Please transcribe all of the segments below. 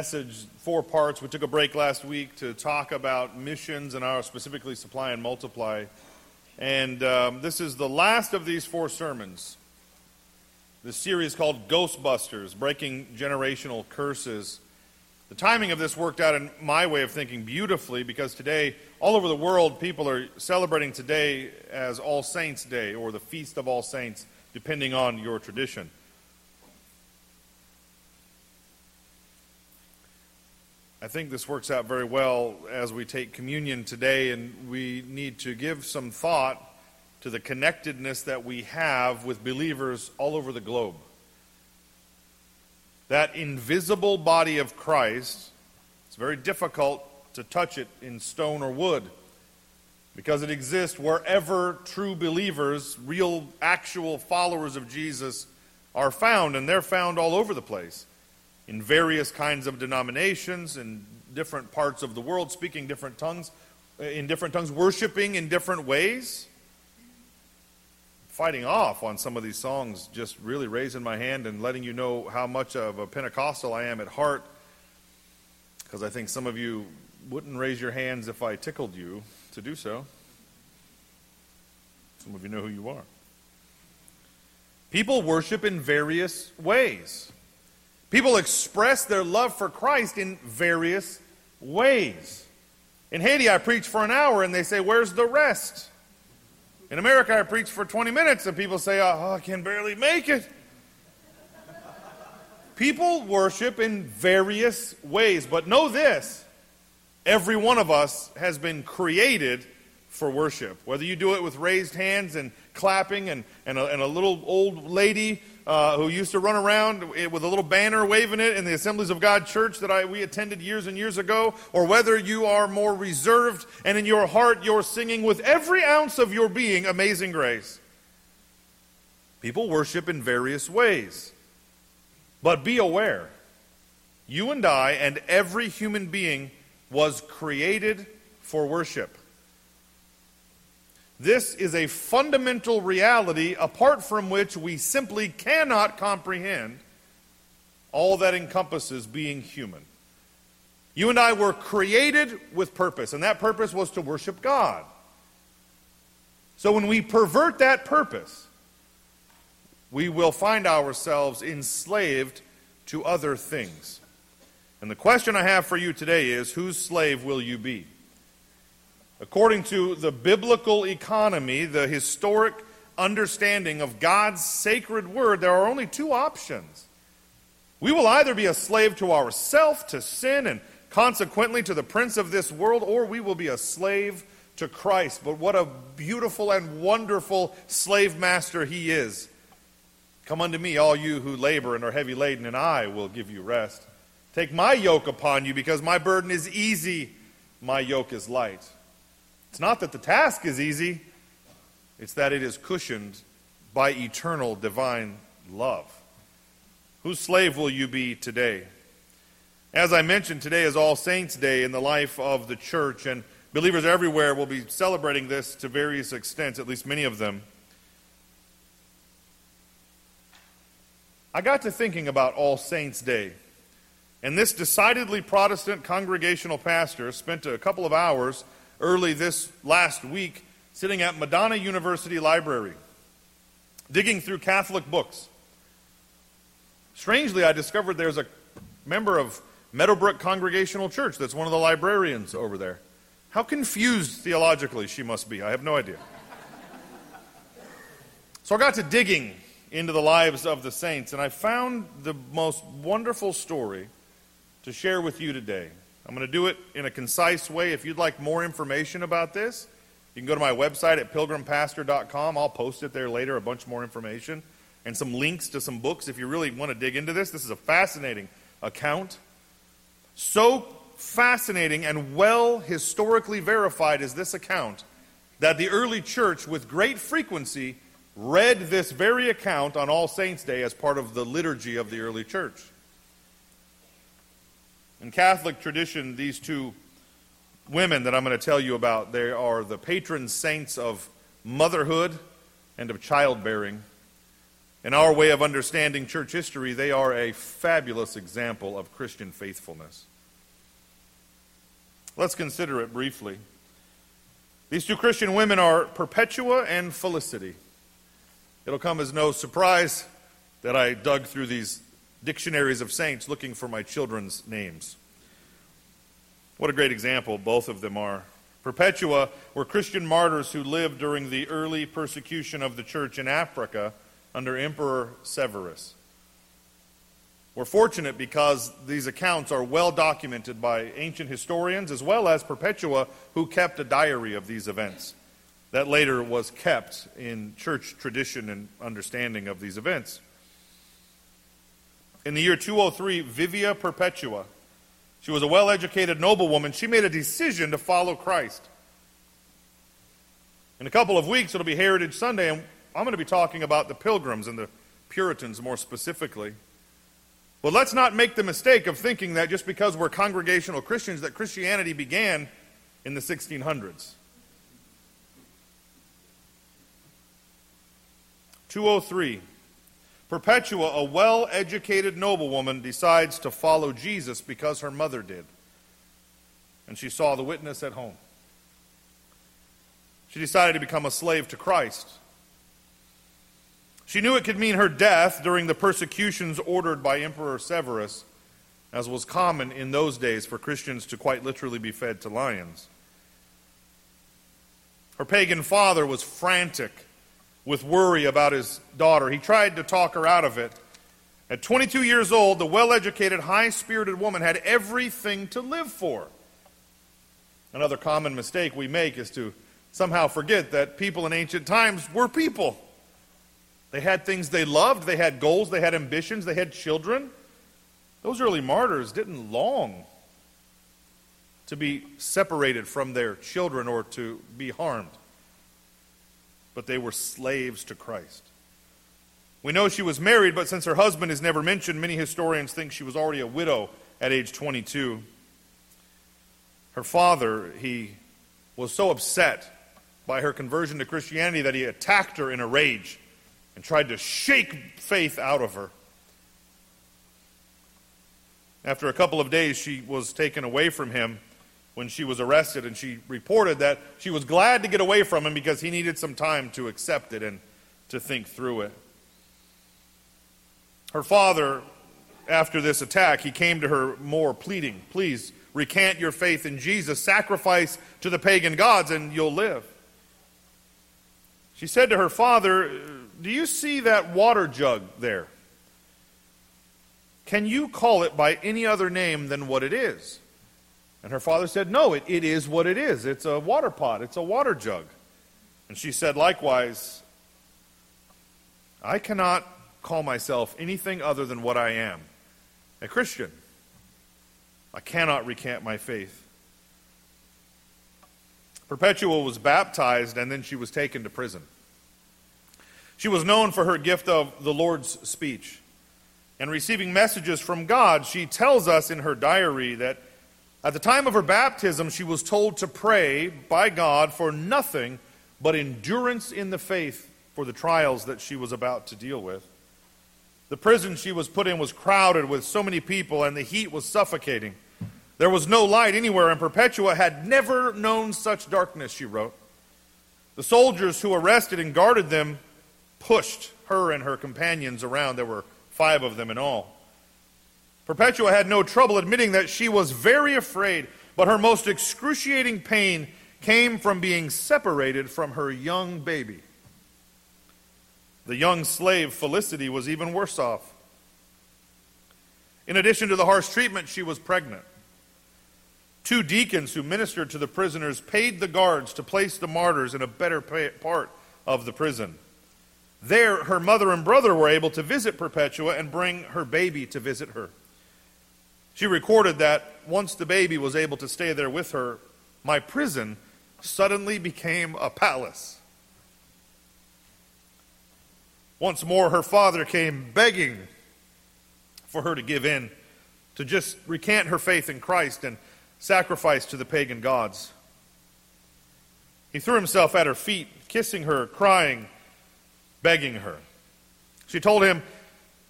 message, four parts. We took a break last week to talk about missions and our specifically supply and multiply. And um, this is the last of these four sermons. This series called Ghostbusters Breaking Generational Curses. The timing of this worked out in my way of thinking beautifully because today, all over the world, people are celebrating today as All Saints' Day or the Feast of All Saints, depending on your tradition. I think this works out very well as we take communion today, and we need to give some thought to the connectedness that we have with believers all over the globe. That invisible body of Christ, it's very difficult to touch it in stone or wood because it exists wherever true believers, real, actual followers of Jesus, are found, and they're found all over the place in various kinds of denominations in different parts of the world, speaking different tongues, uh, in different tongues, worshiping in different ways. Fighting off on some of these songs, just really raising my hand and letting you know how much of a Pentecostal I am at heart, because I think some of you wouldn't raise your hands if I tickled you to do so. Some of you know who you are. People worship in various ways. People express their love for Christ in various ways. In Haiti, I preach for an hour and they say, Where's the rest? In America, I preach for 20 minutes and people say, Oh, I can barely make it. People worship in various ways, but know this every one of us has been created for worship. Whether you do it with raised hands and clapping and, and, a, and a little old lady uh, who used to run around with a little banner waving it in the Assemblies of God church that I, we attended years and years ago, or whether you are more reserved and in your heart you're singing with every ounce of your being Amazing Grace. People worship in various ways. But be aware, you and I and every human being was created for worship. This is a fundamental reality apart from which we simply cannot comprehend all that encompasses being human. You and I were created with purpose, and that purpose was to worship God. So when we pervert that purpose, we will find ourselves enslaved to other things. And the question I have for you today is whose slave will you be? According to the biblical economy, the historic understanding of God's sacred word, there are only two options. We will either be a slave to ourself, to sin, and consequently to the prince of this world, or we will be a slave to Christ. But what a beautiful and wonderful slave master he is. Come unto me, all you who labor and are heavy laden, and I will give you rest. Take my yoke upon you, because my burden is easy, my yoke is light. It's not that the task is easy, it's that it is cushioned by eternal divine love. Whose slave will you be today? As I mentioned, today is All Saints' Day in the life of the church, and believers everywhere will be celebrating this to various extents, at least many of them. I got to thinking about All Saints' Day. And this decidedly Protestant congregational pastor spent a couple of hours early this last week sitting at Madonna University Library, digging through Catholic books. Strangely, I discovered there's a member of Meadowbrook Congregational Church that's one of the librarians over there. How confused theologically she must be. I have no idea. So I got to digging into the lives of the saints, and I found the most wonderful story to share with you today. I'm going to do it in a concise way. If you'd like more information about this, you can go to my website at pilgrimpastor.com. I'll post it there later, a bunch more information and some links to some books if you really want to dig into this. This is a fascinating account. So fascinating and well historically verified is this account that the early church, with great frequency, read this very account on All Saints' Day as part of the liturgy of the early church. In Catholic tradition, these two women that I'm going to tell you about, they are the patron saints of motherhood and of childbearing. In our way of understanding church history, they are a fabulous example of Christian faithfulness. Let's consider it briefly. These two Christian women are Perpetua and Felicity. It'll come as no surprise that I dug through these dictionaries of saints looking for my children's names. What a great example both of them are. Perpetua were Christian martyrs who lived during the early persecution of the church in Africa under Emperor Severus. We're fortunate because these accounts are well documented by ancient historians as well as Perpetua, who kept a diary of these events that later was kept in church tradition and understanding of these events. In the year 203, Vivia Perpetua, she was a well educated noblewoman, she made a decision to follow Christ. In a couple of weeks, it'll be Heritage Sunday, and I'm going to be talking about the pilgrims and the Puritans more specifically. But let's not make the mistake of thinking that just because we're congregational Christians, that Christianity began in the 1600s. 203. Perpetua, a well educated noblewoman, decides to follow Jesus because her mother did. And she saw the witness at home. She decided to become a slave to Christ. She knew it could mean her death during the persecutions ordered by Emperor Severus, as was common in those days for Christians to quite literally be fed to lions. Her pagan father was frantic with worry about his daughter. He tried to talk her out of it. At 22 years old, the well educated, high spirited woman had everything to live for. Another common mistake we make is to somehow forget that people in ancient times were people. They had things they loved, they had goals, they had ambitions, they had children. Those early martyrs didn't long to be separated from their children or to be harmed, but they were slaves to Christ. We know she was married, but since her husband is never mentioned, many historians think she was already a widow at age 22. Her father, he was so upset by her conversion to Christianity that he attacked her in a rage and tried to shake faith out of her. After a couple of days, she was taken away from him when she was arrested, and she reported that she was glad to get away from him because he needed some time to accept it and to think through it. Her father, after this attack, he came to her more pleading, Please recant your faith in Jesus, sacrifice to the pagan gods, and you'll live. She said to her father, do you see that water jug there? Can you call it by any other name than what it is? And her father said, No, it, it is what it is. It's a water pot, it's a water jug. And she said, Likewise, I cannot call myself anything other than what I am a Christian. I cannot recant my faith. Perpetua was baptized and then she was taken to prison. She was known for her gift of the Lord's speech. And receiving messages from God, she tells us in her diary that at the time of her baptism, she was told to pray by God for nothing but endurance in the faith for the trials that she was about to deal with. The prison she was put in was crowded with so many people, and the heat was suffocating. There was no light anywhere, and Perpetua had never known such darkness, she wrote. The soldiers who arrested and guarded them pushed her and her companions around. There were five of them in all. Perpetua had no trouble admitting that she was very afraid, but her most excruciating pain came from being separated from her young baby. The young slave Felicity was even worse off. In addition to the harsh treatment, she was pregnant. Two deacons who ministered to the prisoners paid the guards to place the martyrs in a better part of the prison. There, her mother and brother were able to visit Perpetua and bring her baby to visit her. She recorded that once the baby was able to stay there with her, my prison suddenly became a palace. Once more, her father came begging for her to give in, to just recant her faith in Christ and sacrifice to the pagan gods. He threw himself at her feet, kissing her, crying, begging her. She told him,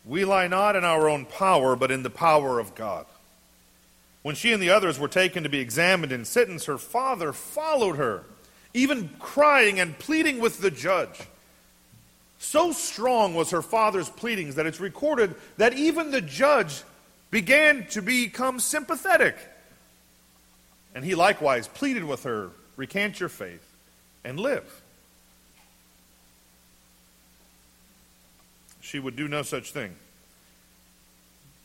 We lie not in our own power, but in the power of God. When she and the others were taken to be examined and sentenced, her father followed her, even crying and pleading with the judge. So strong was her father's pleadings that it's recorded that even the judge began to become sympathetic. And he likewise pleaded with her, Recant your faith and live. She would do no such thing.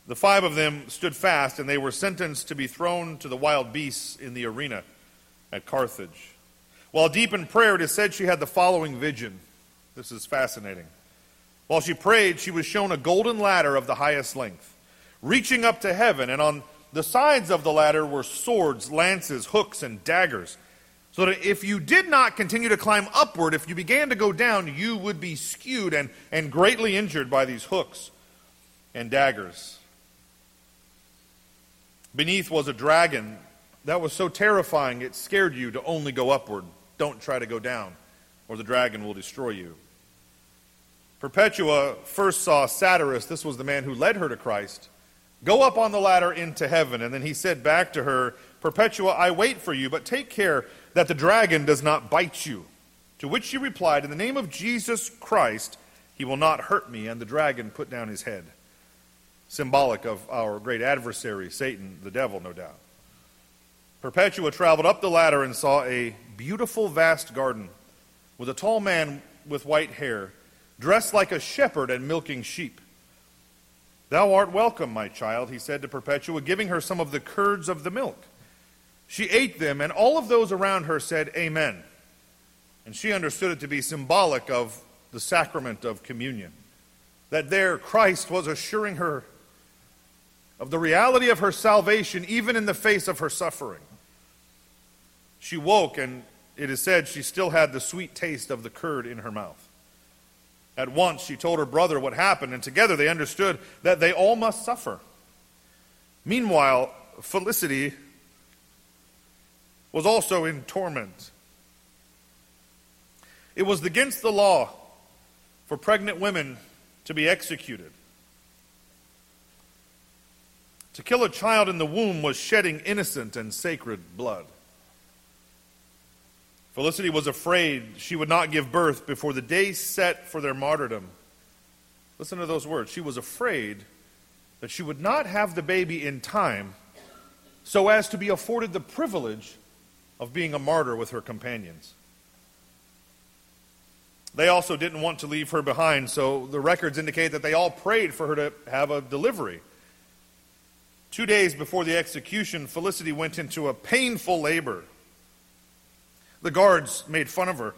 The five of them stood fast, and they were sentenced to be thrown to the wild beasts in the arena at Carthage. While deep in prayer, it is said she had the following vision. This is fascinating. While she prayed, she was shown a golden ladder of the highest length, reaching up to heaven, and on the sides of the ladder were swords, lances, hooks, and daggers. So that if you did not continue to climb upward, if you began to go down, you would be skewed and, and greatly injured by these hooks and daggers. Beneath was a dragon that was so terrifying it scared you to only go upward. Don't try to go down, or the dragon will destroy you. Perpetua first saw Satyrus, this was the man who led her to Christ, go up on the ladder into heaven. And then he said back to her, Perpetua, I wait for you, but take care that the dragon does not bite you. To which she replied, In the name of Jesus Christ, he will not hurt me. And the dragon put down his head. Symbolic of our great adversary, Satan, the devil, no doubt. Perpetua traveled up the ladder and saw a beautiful, vast garden with a tall man with white hair dressed like a shepherd and milking sheep. Thou art welcome, my child, he said to Perpetua, giving her some of the curds of the milk. She ate them, and all of those around her said, Amen. And she understood it to be symbolic of the sacrament of communion. That there Christ was assuring her of the reality of her salvation, even in the face of her suffering. She woke, and it is said she still had the sweet taste of the curd in her mouth. At once she told her brother what happened, and together they understood that they all must suffer. Meanwhile, Felicity was also in torment. It was against the law for pregnant women to be executed. To kill a child in the womb was shedding innocent and sacred blood. Felicity was afraid she would not give birth before the day set for their martyrdom. Listen to those words. She was afraid that she would not have the baby in time so as to be afforded the privilege of being a martyr with her companions. They also didn't want to leave her behind, so the records indicate that they all prayed for her to have a delivery. Two days before the execution, Felicity went into a painful labor. The guards made fun of her,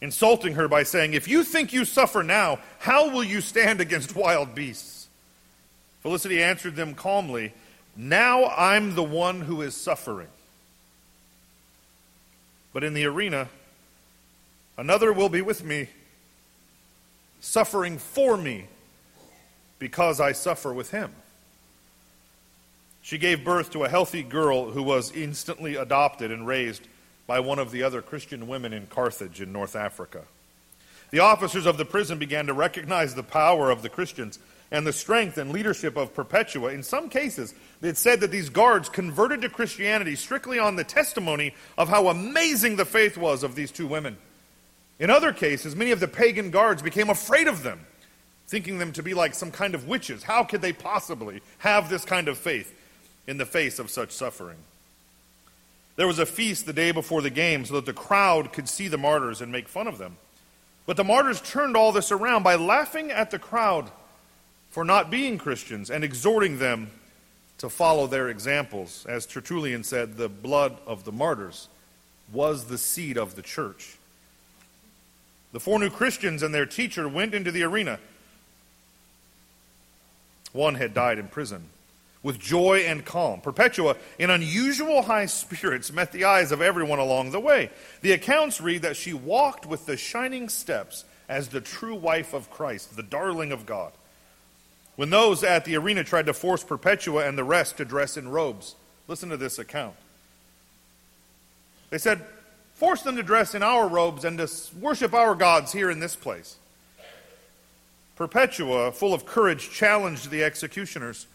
insulting her by saying, If you think you suffer now, how will you stand against wild beasts? Felicity answered them calmly, Now I'm the one who is suffering. But in the arena, another will be with me, suffering for me, because I suffer with him. She gave birth to a healthy girl who was instantly adopted and raised by one of the other Christian women in Carthage in North Africa. The officers of the prison began to recognize the power of the Christians and the strength and leadership of Perpetua. In some cases, it said that these guards converted to Christianity strictly on the testimony of how amazing the faith was of these two women. In other cases, many of the pagan guards became afraid of them, thinking them to be like some kind of witches. How could they possibly have this kind of faith in the face of such suffering? There was a feast the day before the game so that the crowd could see the martyrs and make fun of them. But the martyrs turned all this around by laughing at the crowd for not being Christians and exhorting them to follow their examples. As Tertullian said, the blood of the martyrs was the seed of the church. The four new Christians and their teacher went into the arena. One had died in prison with joy and calm. Perpetua, in unusual high spirits, met the eyes of everyone along the way. The accounts read that she walked with the shining steps as the true wife of Christ, the darling of God. When those at the arena tried to force Perpetua and the rest to dress in robes, listen to this account. They said, Force them to dress in our robes and to worship our gods here in this place. Perpetua, full of courage, challenged the executioners.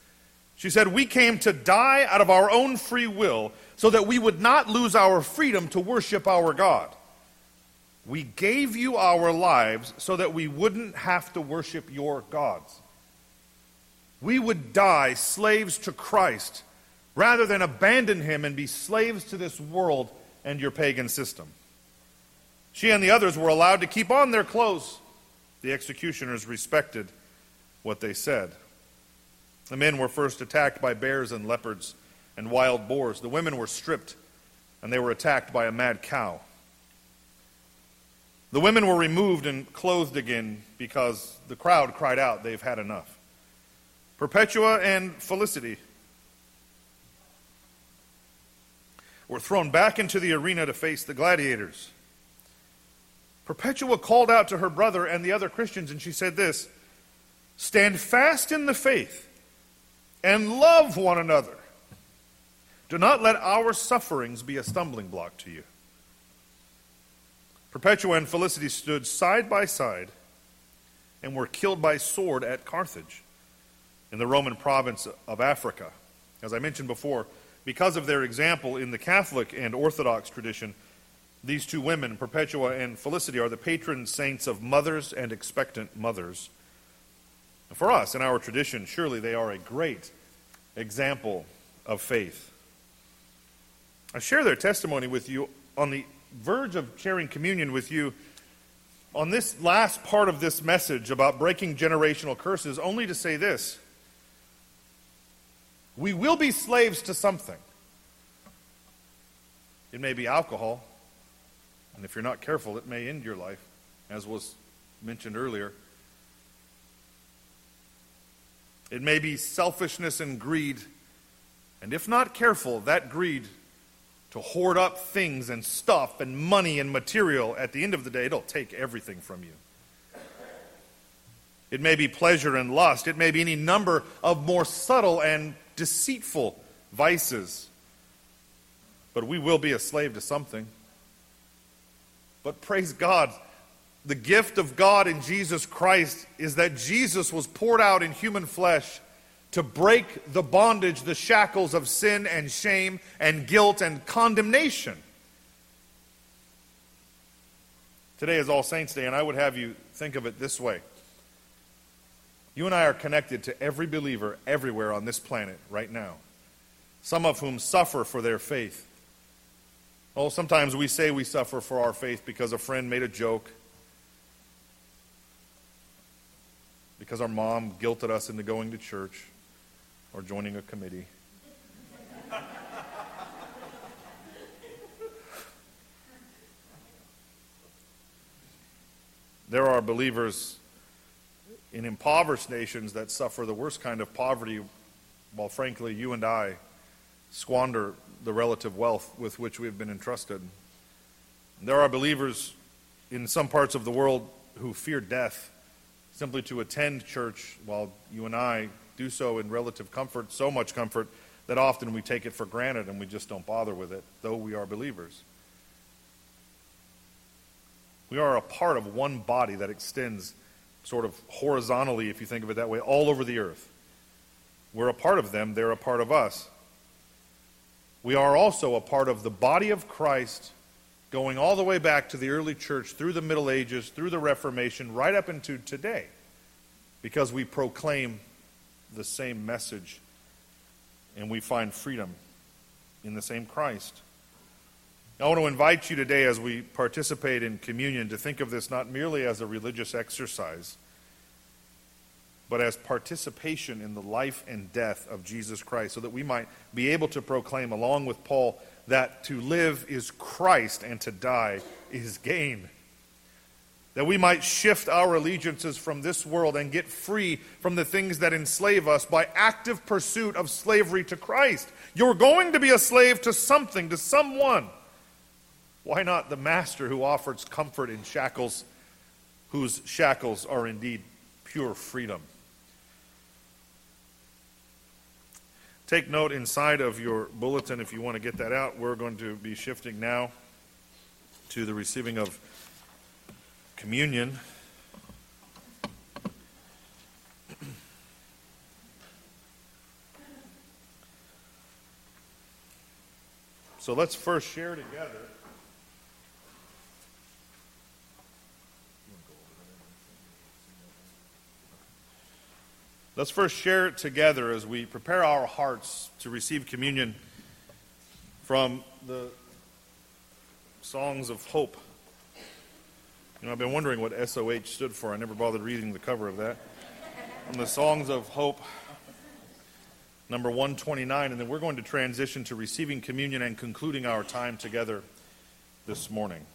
She said, We came to die out of our own free will so that we would not lose our freedom to worship our God. We gave you our lives so that we wouldn't have to worship your gods. We would die slaves to Christ rather than abandon him and be slaves to this world and your pagan system. She and the others were allowed to keep on their clothes. The executioners respected what they said. The men were first attacked by bears and leopards and wild boars. The women were stripped and they were attacked by a mad cow. The women were removed and clothed again because the crowd cried out, They've had enough. Perpetua and Felicity were thrown back into the arena to face the gladiators. Perpetua called out to her brother and the other Christians, and she said this Stand fast in the faith and love one another. Do not let our sufferings be a stumbling block to you. Perpetua and Felicity stood side by side and were killed by sword at Carthage in the Roman province of Africa. As I mentioned before, because of their example in the Catholic and Orthodox tradition, these two women, Perpetua and Felicity, are the patron saints of mothers and expectant mothers. For us, in our tradition, surely they are a great example of faith. I share their testimony with you on the verge of sharing communion with you on this last part of this message about breaking generational curses, only to say this We will be slaves to something. It may be alcohol, and if you're not careful, it may end your life, as was mentioned earlier. It may be selfishness and greed. And if not careful, that greed to hoard up things and stuff and money and material, at the end of the day, it'll take everything from you. It may be pleasure and lust. It may be any number of more subtle and deceitful vices. But we will be a slave to something. But praise God, the gift of God in Jesus Christ is that Jesus was poured out in human flesh to break the bondage, the shackles of sin and shame and guilt and condemnation. Today is All Saints' Day, and I would have you think of it this way. You and I are connected to every believer everywhere on this planet right now, some of whom suffer for their faith. Oh, sometimes we say we suffer for our faith because a friend made a joke, because our mom guilted us into going to church or joining a committee. there are believers in impoverished nations that suffer the worst kind of poverty, while frankly, you and I squander the relative wealth with which we have been entrusted. There are believers in some parts of the world who fear death simply to attend church, while you and I do so in relative comfort, so much comfort that often we take it for granted and we just don't bother with it, though we are believers. We are a part of one body that extends sort of horizontally, if you think of it that way, all over the earth. We're a part of them, they're a part of us. We are also a part of the body of Christ going all the way back to the early church, through the Middle Ages, through the Reformation, right up into today, because we proclaim the same message and we find freedom in the same Christ. I want to invite you today as we participate in communion to think of this not merely as a religious exercise, but as participation in the life and death of Jesus Christ, so that we might be able to proclaim, along with Paul, that to live is Christ and to die is gain that we might shift our allegiances from this world and get free from the things that enslave us by active pursuit of slavery to Christ. You're going to be a slave to something, to someone. Why not the master who offers comfort in shackles, whose shackles are indeed pure freedom? Take note inside of your bulletin if you want to get that out. We're going to be shifting now to the receiving of communion. So let's first share together. Let's first share it together as we prepare our hearts to receive communion from the songs of hope. You know, I've been wondering what SOH stood for. I never bothered reading the cover of that. From the songs of hope, number 129, and then we're going to transition to receiving communion and concluding our time together this morning.